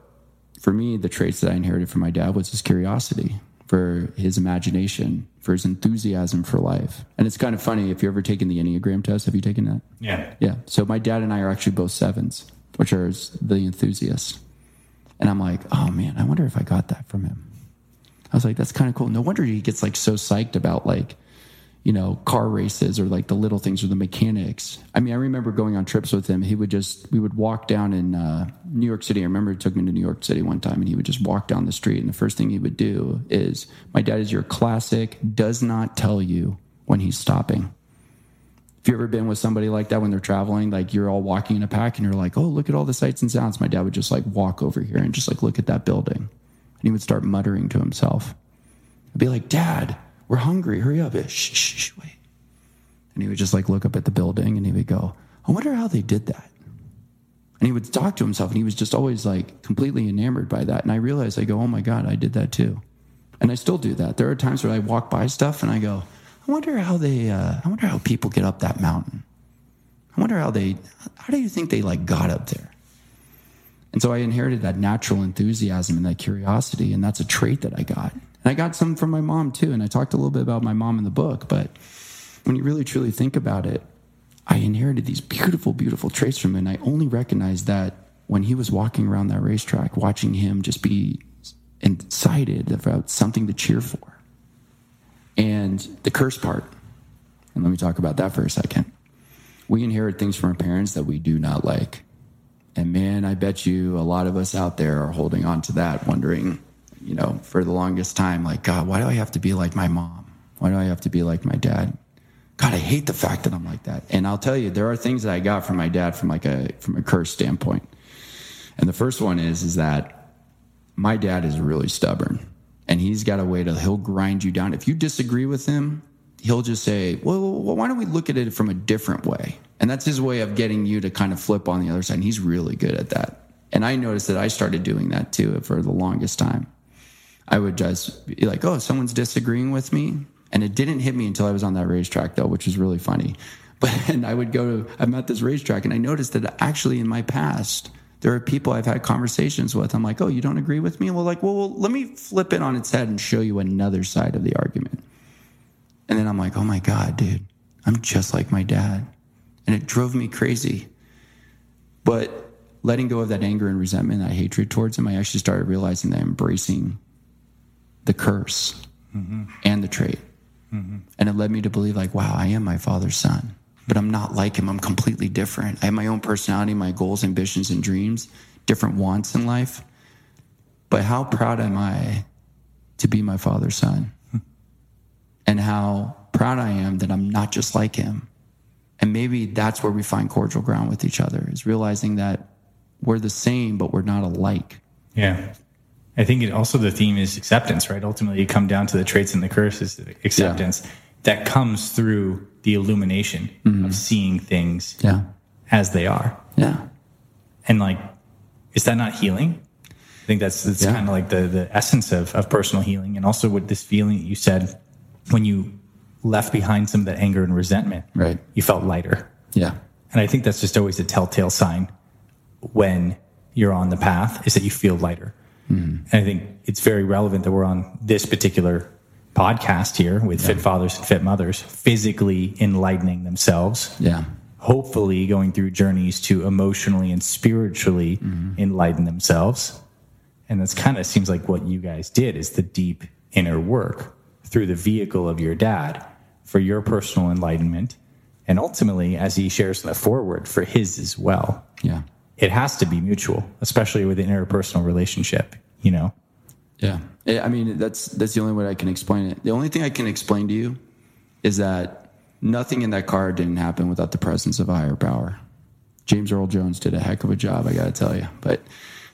for me, the traits that I inherited from my dad was his curiosity, for his imagination, for his enthusiasm for life. And it's kind of funny if you've ever taken the Enneagram test. Have you taken that? Yeah. Yeah. So my dad and I are actually both sevens, which are the enthusiasts. And I'm like, oh man, I wonder if I got that from him. I was like, that's kind of cool. No wonder he gets like so psyched about like, you know, car races or like the little things or the mechanics. I mean, I remember going on trips with him. He would just, we would walk down in uh, New York City. I remember he took me to New York City one time and he would just walk down the street. And the first thing he would do is, my dad is your classic, does not tell you when he's stopping. If you ever been with somebody like that when they're traveling, like you're all walking in a pack and you're like, oh, look at all the sights and sounds. My dad would just like walk over here and just like look at that building. And he would start muttering to himself. I'd be like, Dad, we're hungry. Hurry up. Shh, shh, shh, wait. And he would just like look up at the building and he would go, I wonder how they did that. And he would talk to himself and he was just always like completely enamored by that. And I realized, I go, oh my God, I did that too. And I still do that. There are times where I walk by stuff and I go, I wonder how they, uh, I wonder how people get up that mountain. I wonder how they, how do you think they like got up there? And so I inherited that natural enthusiasm and that curiosity. And that's a trait that I got. And I got some from my mom too. And I talked a little bit about my mom in the book. But when you really truly think about it, I inherited these beautiful, beautiful traits from him. And I only recognized that when he was walking around that racetrack, watching him just be excited about something to cheer for and the curse part. And let me talk about that for a second. We inherit things from our parents that we do not like. And man, I bet you a lot of us out there are holding on to that, wondering, you know, for the longest time, like, God, why do I have to be like my mom? Why do I have to be like my dad? God, I hate the fact that I'm like that. And I'll tell you, there are things that I got from my dad from like a from a curse standpoint. And the first one is is that my dad is really stubborn and he's got a way to he'll grind you down. If you disagree with him, he'll just say, "Well, why don't we look at it from a different way?" And that's his way of getting you to kind of flip on the other side. And he's really good at that. And I noticed that I started doing that too for the longest time. I would just be like, "Oh, someone's disagreeing with me," and it didn't hit me until I was on that racetrack though, which was really funny. But and I would go to I'm at this racetrack, and I noticed that actually in my past there are people I've had conversations with. I'm like, oh, you don't agree with me? Well, like, well, well, let me flip it on its head and show you another side of the argument. And then I'm like, oh my God, dude, I'm just like my dad. And it drove me crazy. But letting go of that anger and resentment, that hatred towards him, I actually started realizing that embracing the curse mm-hmm. and the trait. Mm-hmm. And it led me to believe, like, wow, I am my father's son but I'm not like him. I'm completely different. I have my own personality, my goals, ambitions, and dreams, different wants in life. But how proud am I to be my father's son? Hmm. and how proud I am that I'm not just like him. And maybe that's where we find cordial ground with each other is realizing that we're the same, but we're not alike. Yeah. I think it also the theme is acceptance, right? Ultimately, you come down to the traits and the curses, acceptance. Yeah that comes through the illumination mm-hmm. of seeing things yeah. as they are. Yeah. And like, is that not healing? I think that's, that's yeah. kind of like the, the essence of, of personal healing. And also with this feeling that you said when you left behind some of that anger and resentment, right. you felt lighter. Yeah. And I think that's just always a telltale sign when you're on the path is that you feel lighter. Mm-hmm. And I think it's very relevant that we're on this particular podcast here with yeah. fit fathers and fit mothers physically enlightening themselves. Yeah. Hopefully going through journeys to emotionally and spiritually mm-hmm. enlighten themselves. And that's kind of seems like what you guys did is the deep inner work through the vehicle of your dad for your personal enlightenment. And ultimately, as he shares in the foreword, for his as well. Yeah. It has to be mutual, especially with an interpersonal relationship, you know? Yeah. Eh, I mean, that's that's the only way I can explain it. The only thing I can explain to you is that nothing in that car didn't happen without the presence of a higher power. James Earl Jones did a heck of a job, I got to tell you. But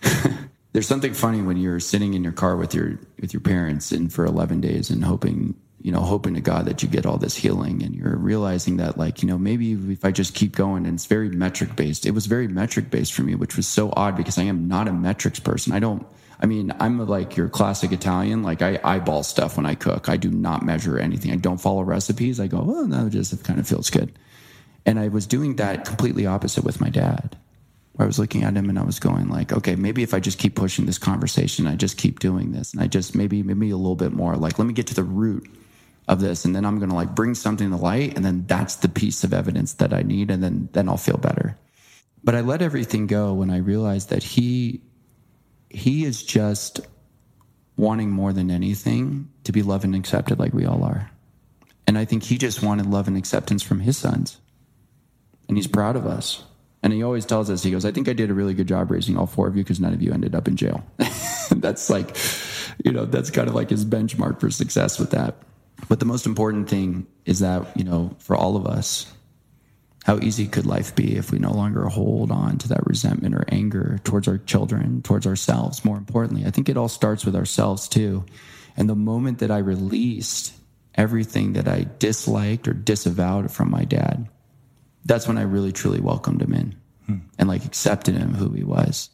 there's something funny when you're sitting in your car with your with your parents and for 11 days and hoping, you know, hoping to God that you get all this healing and you're realizing that like, you know, maybe if I just keep going and it's very metric based. It was very metric based for me, which was so odd because I am not a metrics person. I don't I mean, I'm like your classic Italian. Like I eyeball stuff when I cook. I do not measure anything. I don't follow recipes. I go, oh, no, just kind of feels good. And I was doing that completely opposite with my dad. I was looking at him and I was going like, okay, maybe if I just keep pushing this conversation, I just keep doing this, and I just maybe maybe a little bit more. Like, let me get to the root of this, and then I'm going to like bring something to light, and then that's the piece of evidence that I need, and then then I'll feel better. But I let everything go when I realized that he he is just wanting more than anything to be loved and accepted like we all are. And I think he just wanted love and acceptance from his sons. And he's proud of us. And he always tells us, he goes, I think I did a really good job raising all four of you because none of you ended up in jail. that's like, you know, that's kind of like his benchmark for success with that. But the most important thing is that, you know, for all of us, how easy could life be if we no longer hold on to that resentment or anger towards our children, towards ourselves? More importantly, I think it all starts with ourselves too. And the moment that I released everything that I disliked or disavowed from my dad, that's when I really truly welcomed him in hmm. and like accepted him who he was.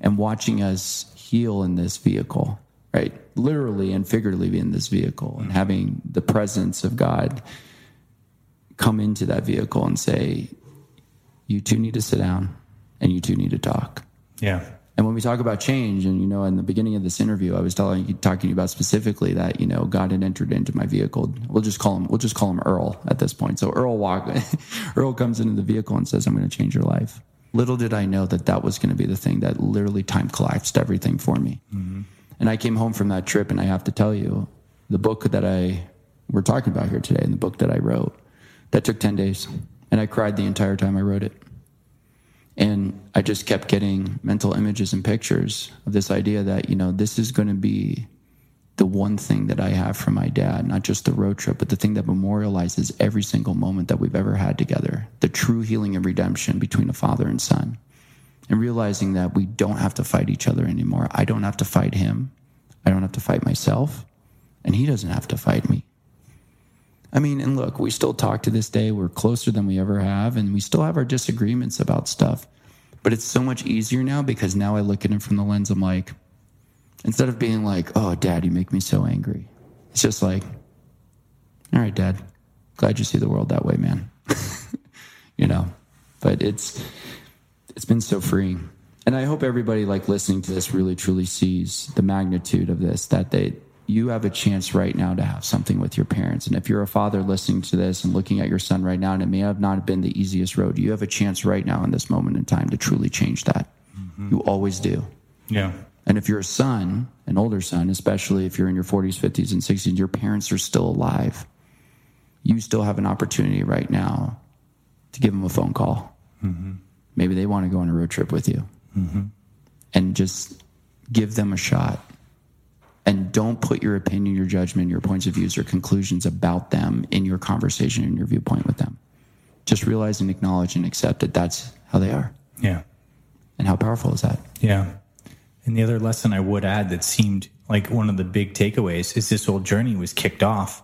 And watching us heal in this vehicle, right? Literally and figuratively in this vehicle and having the presence of God come into that vehicle and say, you two need to sit down and you two need to talk. Yeah. And when we talk about change, and you know, in the beginning of this interview, I was telling you, talking about specifically that you know God had entered into my vehicle. We'll just call him, we'll just call him Earl at this point. So Earl walk, Earl comes into the vehicle and says, "I'm going to change your life." Little did I know that that was going to be the thing that literally time collapsed everything for me. Mm-hmm. And I came home from that trip, and I have to tell you, the book that I we're talking about here today, and the book that I wrote, that took 10 days. And I cried the entire time I wrote it. And I just kept getting mental images and pictures of this idea that, you know, this is going to be the one thing that I have from my dad, not just the road trip, but the thing that memorializes every single moment that we've ever had together the true healing and redemption between a father and son. And realizing that we don't have to fight each other anymore. I don't have to fight him. I don't have to fight myself. And he doesn't have to fight me. I mean, and look, we still talk to this day. We're closer than we ever have, and we still have our disagreements about stuff. But it's so much easier now because now I look at it from the lens I'm like, instead of being like, oh, dad, you make me so angry, it's just like, all right, dad, glad you see the world that way, man. you know, but it's, it's been so freeing. And I hope everybody like listening to this really truly sees the magnitude of this, that they, you have a chance right now to have something with your parents. And if you're a father listening to this and looking at your son right now, and it may have not been the easiest road, you have a chance right now in this moment in time to truly change that. Mm-hmm. You always do. Yeah. And if you're a son, an older son, especially if you're in your 40s, 50s, and 60s, your parents are still alive, you still have an opportunity right now to give them a phone call. Mm-hmm. Maybe they want to go on a road trip with you mm-hmm. and just give them a shot and don't put your opinion, your judgment, your points of views, or conclusions about them in your conversation and your viewpoint with them. Just realize and acknowledge and accept that that's how they are. Yeah. And how powerful is that? Yeah. And the other lesson I would add that seemed like one of the big takeaways is this whole journey was kicked off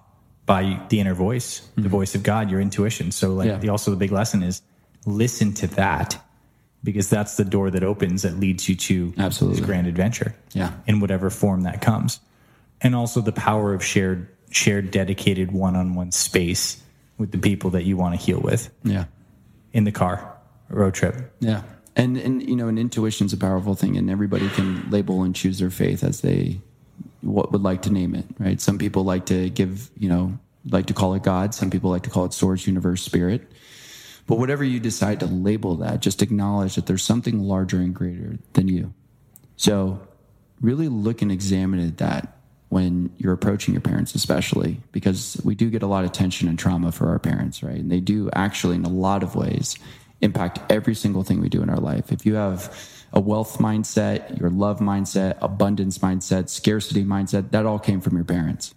by the inner voice, mm-hmm. the voice of God, your intuition. So, like, yeah. the, also the big lesson is listen to that because that's the door that opens that leads you to absolutely this grand adventure. Yeah, in whatever form that comes, and also the power of shared shared dedicated one-on-one space with the people that you want to heal with. Yeah, in the car, road trip. Yeah, and and you know, an intuition's a powerful thing, and everybody can label and choose their faith as they what would like to name it. Right? Some people like to give you know like to call it God. Some people like to call it source, universe, spirit. But whatever you decide to label that, just acknowledge that there's something larger and greater than you. So really look and examine at that when you're approaching your parents, especially because we do get a lot of tension and trauma for our parents, right? And they do actually, in a lot of ways, impact every single thing we do in our life. If you have a wealth mindset, your love mindset, abundance mindset, scarcity mindset, that all came from your parents.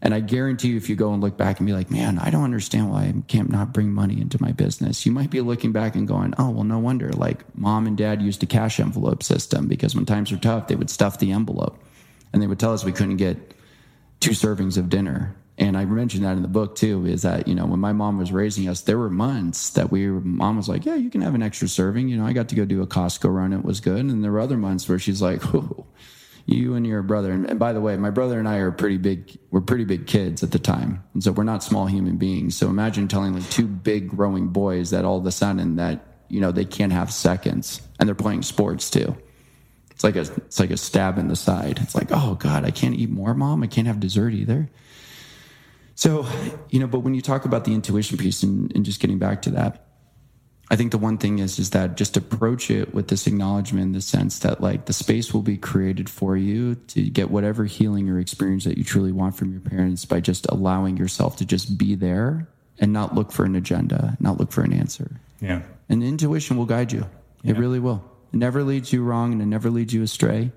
And I guarantee you, if you go and look back and be like, man, I don't understand why I can't not bring money into my business, you might be looking back and going, oh, well, no wonder. Like mom and dad used a cash envelope system because when times were tough, they would stuff the envelope and they would tell us we couldn't get two servings of dinner. And I mentioned that in the book too, is that, you know, when my mom was raising us, there were months that we mom was like, yeah, you can have an extra serving. You know, I got to go do a Costco run. It was good. And there were other months where she's like, oh, you and your brother, and, by the way, my brother and I are pretty big. We're pretty big kids at the time, and so we're not small human beings. So imagine telling like two big growing boys that all of a sudden that you know they can't have seconds, and they're playing sports too. It's like a it's like a stab in the side. It's like, oh God, I can't eat more, mom. I can't have dessert either. So, you know, but when you talk about the intuition piece and, and just getting back to that, I think the one thing is is that just approach it with this acknowledgement in the sense that like the space will be created for you to get whatever healing or experience that you truly want from your parents by just allowing yourself to just be there and not look for an agenda, not look for an answer. Yeah. And intuition will guide you. It really will. It never leads you wrong and it never leads you astray.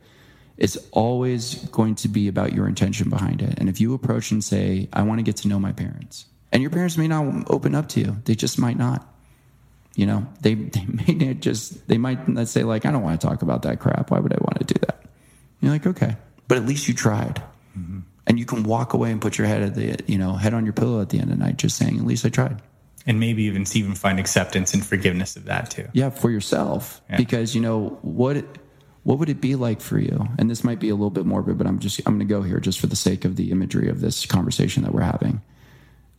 It's always going to be about your intention behind it. And if you approach and say, I want to get to know my parents, and your parents may not open up to you, they just might not. You know, they, they may not just, they might let's say, like, I don't want to talk about that crap. Why would I want to do that? You're like, okay. But at least you tried. Mm-hmm. And you can walk away and put your head at the, you know, head on your pillow at the end of the night, just saying, at least I tried. And maybe even even find acceptance and forgiveness of that too. yeah for yourself Yeah. because you know what what would it be like for you and this might be a little bit morbid but i'm just i'm going to go here just for the sake of the imagery of this conversation that we're having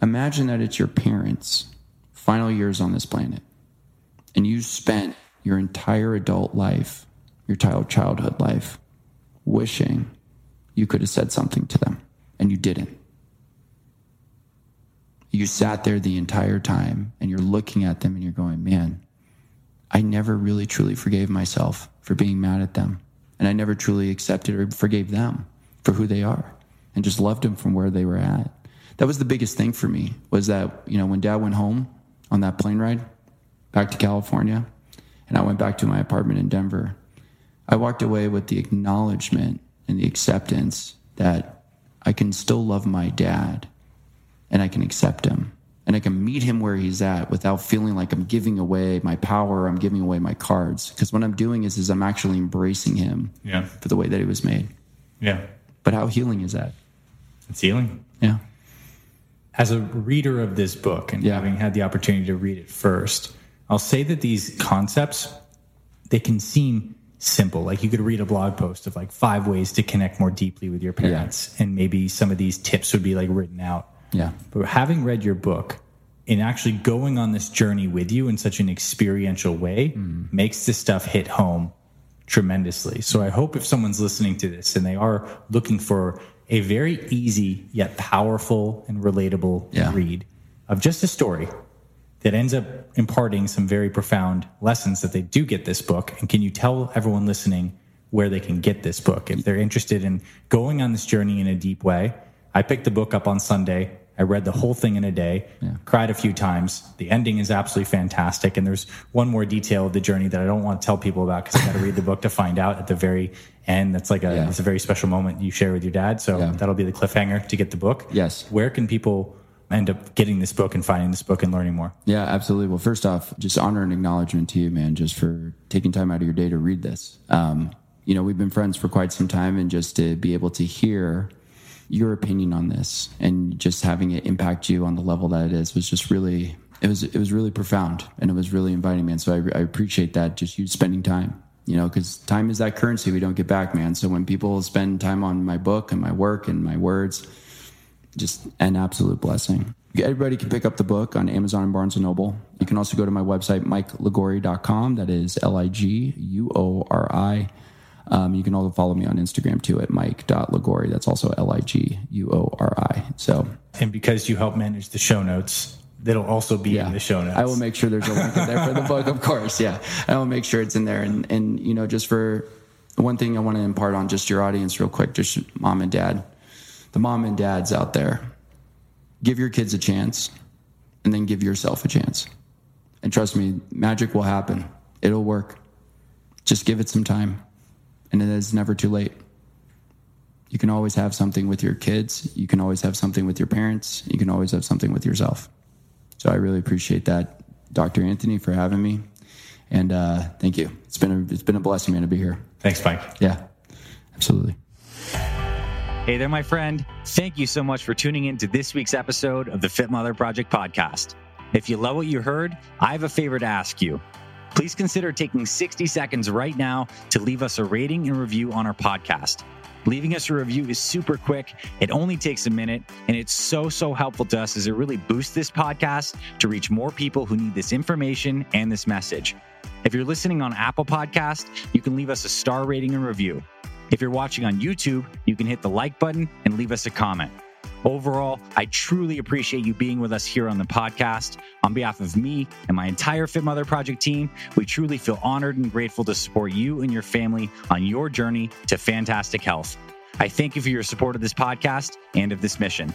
imagine that it's your parents final years on this planet and you spent your entire adult life your child childhood life wishing you could have said something to them and you didn't you sat there the entire time and you're looking at them and you're going man I never really truly forgave myself for being mad at them. And I never truly accepted or forgave them for who they are and just loved them from where they were at. That was the biggest thing for me was that, you know, when dad went home on that plane ride back to California and I went back to my apartment in Denver, I walked away with the acknowledgement and the acceptance that I can still love my dad and I can accept him and I can meet him where he's at without feeling like I'm giving away my power, I'm giving away my cards. Because what I'm doing is, is I'm actually embracing him Yeah. for the way that he was made. Yeah. But how healing is that? It's healing. Yeah. As a reader of this book and Yeah. having had the opportunity to read it first, I'll say that these concepts they can seem simple. Like you could read a blog post of like five ways to connect more deeply with your parents, and maybe some of these tips would be like written out. Yeah. But having read your book and actually going on this journey with you in such an experiential way mm. makes this stuff hit home tremendously. So I hope if someone's listening to this and they are looking for a very easy yet powerful and relatable Yeah. read of just a story that ends up imparting some very profound lessons that they do get this book. And can you tell everyone listening where they can get this book if they're interested in going on this journey in a deep way? I picked the book up on Sunday. I read the whole thing in a day, cried a few times. The ending is absolutely fantastic. And there's one more detail of the journey that I don't want to tell people about because I got to read the book to find out at the very end. That's like a, Yeah. it's a very special moment you share with your dad. So Yeah. that'll be the cliffhanger to get the book. Yes. Where can people end up getting this book and finding this book and learning more? Yeah, absolutely. Well, first off, just honor and acknowledgement to you, man, just for taking time out of your day to read this. Um, you know, we've been friends for quite some time, and just to be able to hear your opinion on this and just having it impact you on the level that it is was just really it was it was really profound and it was really inviting, man. So I, I appreciate that. Just you spending time. You know, because time is that currency we don't get back, man. So when people spend time on my book and my work and my words, just an absolute blessing. Everybody can pick up the book on Amazon and Barnes and Noble. You can also go to my website, mikeliguori.com. That is L I G U O R I. Um, you can also follow me on Instagram too at mike.liguori. That's also L I G U O R I. So, And because you help manage the show notes, that'll also be yeah, in the show notes. I will make sure there's a link in there for the book, of course. Yeah, I will make sure it's in there. And, and you know, just for one thing I want to impart on just your audience real quick, just mom and dad, the mom and dads out there, give your kids a chance and then give yourself a chance. And trust me, magic will happen. It'll work. Just give it some time. And it is never too late. You can always have something with your kids. You can always have something with your parents. You can always have something with yourself. So I really appreciate that, Dr. Anthony, for having me. And uh, thank you. It's been a, it's been a blessing, man, to be here. Thanks, Mike. Yeah, absolutely. Hey there, my friend. Thank you so much for tuning in to this week's episode of the Fit Mother Project podcast. If you love what you heard, I have a favor to ask you. Please consider taking 60 seconds right now to leave us a rating and review on our podcast. Leaving us a review is super quick. It only takes a minute, and it's so, so helpful to us as it really boosts this podcast to reach more people who need this information and this message. If you're listening on Apple Podcast, you can leave us a star rating and review. If you're watching on YouTube, you can hit the like button and leave us a comment. Overall, I truly appreciate you being with us here on the podcast. On behalf of me and my entire Fit Mother Project team, we truly feel honored and grateful to support you and your family on your journey to fantastic health. I thank you for your support of this podcast and of this mission.